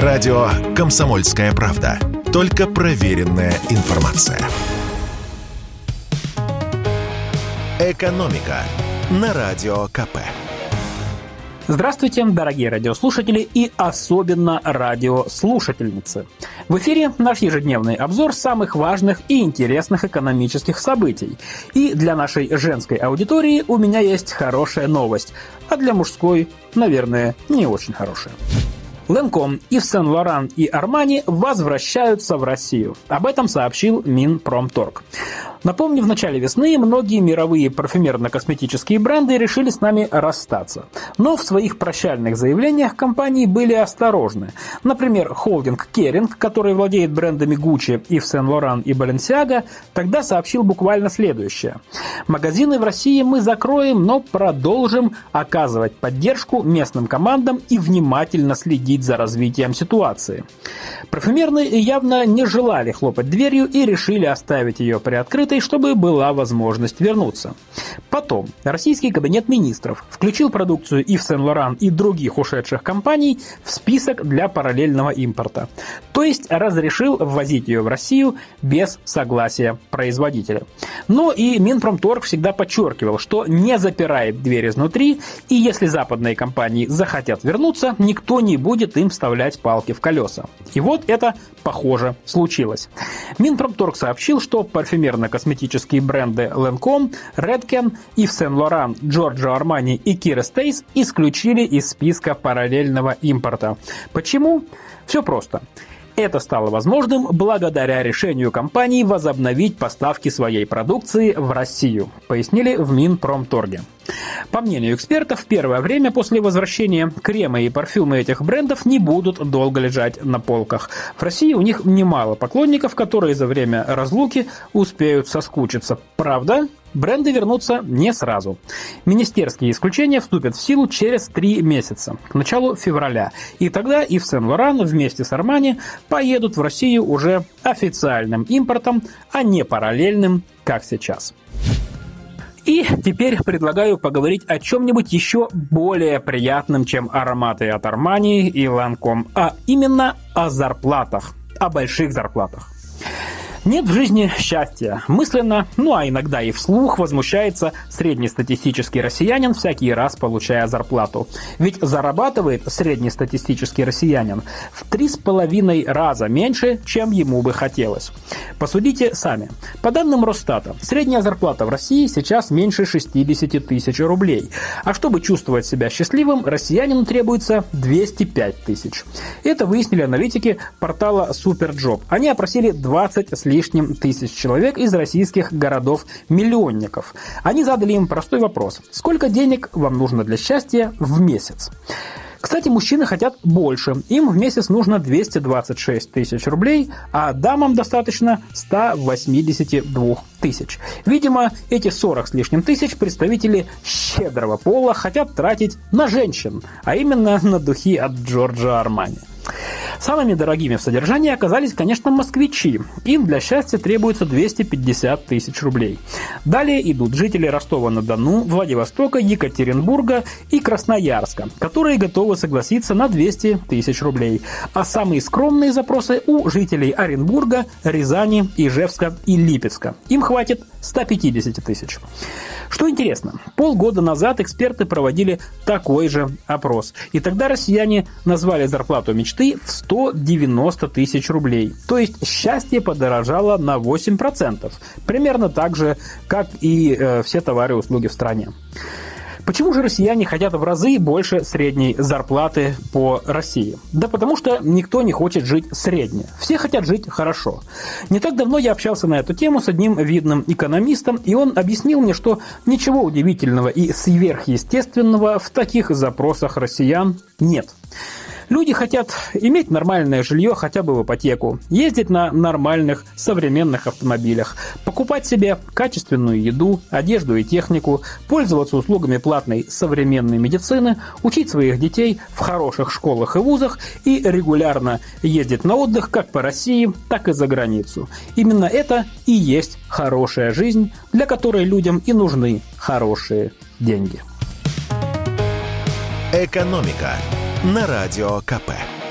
Радио «Комсомольская правда». Только проверенная информация. «Экономика» на Радио КП. Здравствуйте, дорогие радиослушатели и особенно радиослушательницы. В эфире наш ежедневный обзор самых важных и интересных экономических событий. И для нашей женской аудитории у меня есть хорошая новость, а для мужской, наверное, не очень хорошая. Ленком, Ив Сен-Лоран и Армани возвращаются в Россию. Об этом сообщил Минпромторг. Напомню, в начале весны многие мировые парфюмерно-косметические бренды решили с нами расстаться. Но в своих прощальных заявлениях компании были осторожны. Например, холдинг Керинг, который владеет брендами Gucci, Ив Сен-Лоран и Balenciaga, тогда сообщил буквально следующее. Магазины в России мы закроем, но продолжим оказывать поддержку местным командам и внимательно следить за развитием ситуации. Парфюмерные явно не желали хлопать дверью и решили оставить ее приоткрытой открытой, чтобы была возможность вернуться. Потом российский кабинет министров включил продукцию Ив Сен-Лоран и других ушедших компаний в список для параллельного импорта. То есть разрешил ввозить ее в Россию без согласия производителя. Но и Минпромторг всегда подчеркивал, что не запирает дверь изнутри, и если западные компании захотят вернуться, никто не будет им вставлять палки в колеса. И вот это, похоже, случилось. Минпромторг сообщил, что парфюмерно-косметические бренды Lancome, Redken, Yves Saint Laurent, Giorgio Armani и Kira Stace исключили из списка параллельного импорта. Почему? Все просто. Это стало возможным благодаря решению компании возобновить поставки своей продукции в Россию, пояснили в Минпромторге. По мнению экспертов, в первое время после возвращения кремы и парфюмы этих брендов не будут долго лежать на полках. В России у них немало поклонников, которые за время разлуки успеют соскучиться. Правда, бренды вернутся не сразу. Министерские исключения вступят в силу через три месяца, к началу февраля. И тогда Ив Сен-Лоран вместе с Армани поедут в Россию уже официальным импортом, а не параллельным, как сейчас. И теперь предлагаю поговорить о чем-нибудь еще более приятном, чем ароматы от Армани и Ланком, а именно о зарплатах, о больших зарплатах. Нет в жизни счастья. Мысленно, ну а иногда и вслух возмущается среднестатистический россиянин, всякий раз получая зарплату. Ведь зарабатывает среднестатистический россиянин в три с половиной раза меньше, чем ему бы хотелось. Посудите сами. По данным Росстата, средняя зарплата в России сейчас меньше 60 тысяч рублей. А чтобы чувствовать себя счастливым, россиянину требуется 205 тысяч. Это выяснили аналитики портала Superjob. Они опросили 20 с лишним тысяч человек из российских городов-миллионников. Они задали им простой вопрос. Сколько денег вам нужно для счастья в месяц? Кстати, мужчины хотят больше. Им в месяц нужно 226 тысяч рублей, а дамам достаточно 182 тысяч. Видимо, эти 40 с лишним тысяч представители щедрого пола хотят тратить на женщин, а именно на духи от Джорджа Армани. Самыми дорогими в содержании оказались, конечно, москвичи. Им для счастья требуется 250 тысяч рублей. Далее идут жители Ростова-на-Дону, Владивостока, Екатеринбурга и Красноярска, которые готовы согласиться на 200 тысяч рублей. А самые скромные запросы у жителей Оренбурга, Рязани, Ижевска и Липецка. Им хватит 150 тысяч. Что интересно, полгода назад эксперты проводили такой же опрос. И тогда россияне назвали зарплату мечты в 190 тысяч рублей. То есть счастье подорожало на 8%. Примерно так же, как и э, все товары и услуги в стране. Почему же россияне хотят в разы больше средней зарплаты по России? Да потому что никто не хочет жить средне. Все хотят жить хорошо. Не так давно я общался на эту тему с одним видным экономистом, и он объяснил мне, что ничего удивительного и сверхъестественного в таких запросах россиян нет. Люди хотят иметь нормальное жилье хотя бы в ипотеку, ездить на нормальных современных автомобилях, покупать себе качественную еду, одежду и технику, пользоваться услугами платной современной медицины, учить своих детей в хороших школах и вузах и регулярно ездить на отдых как по России, так и за границу. Именно это и есть хорошая жизнь, для которой людям и нужны хорошие деньги. Экономика на радио КП.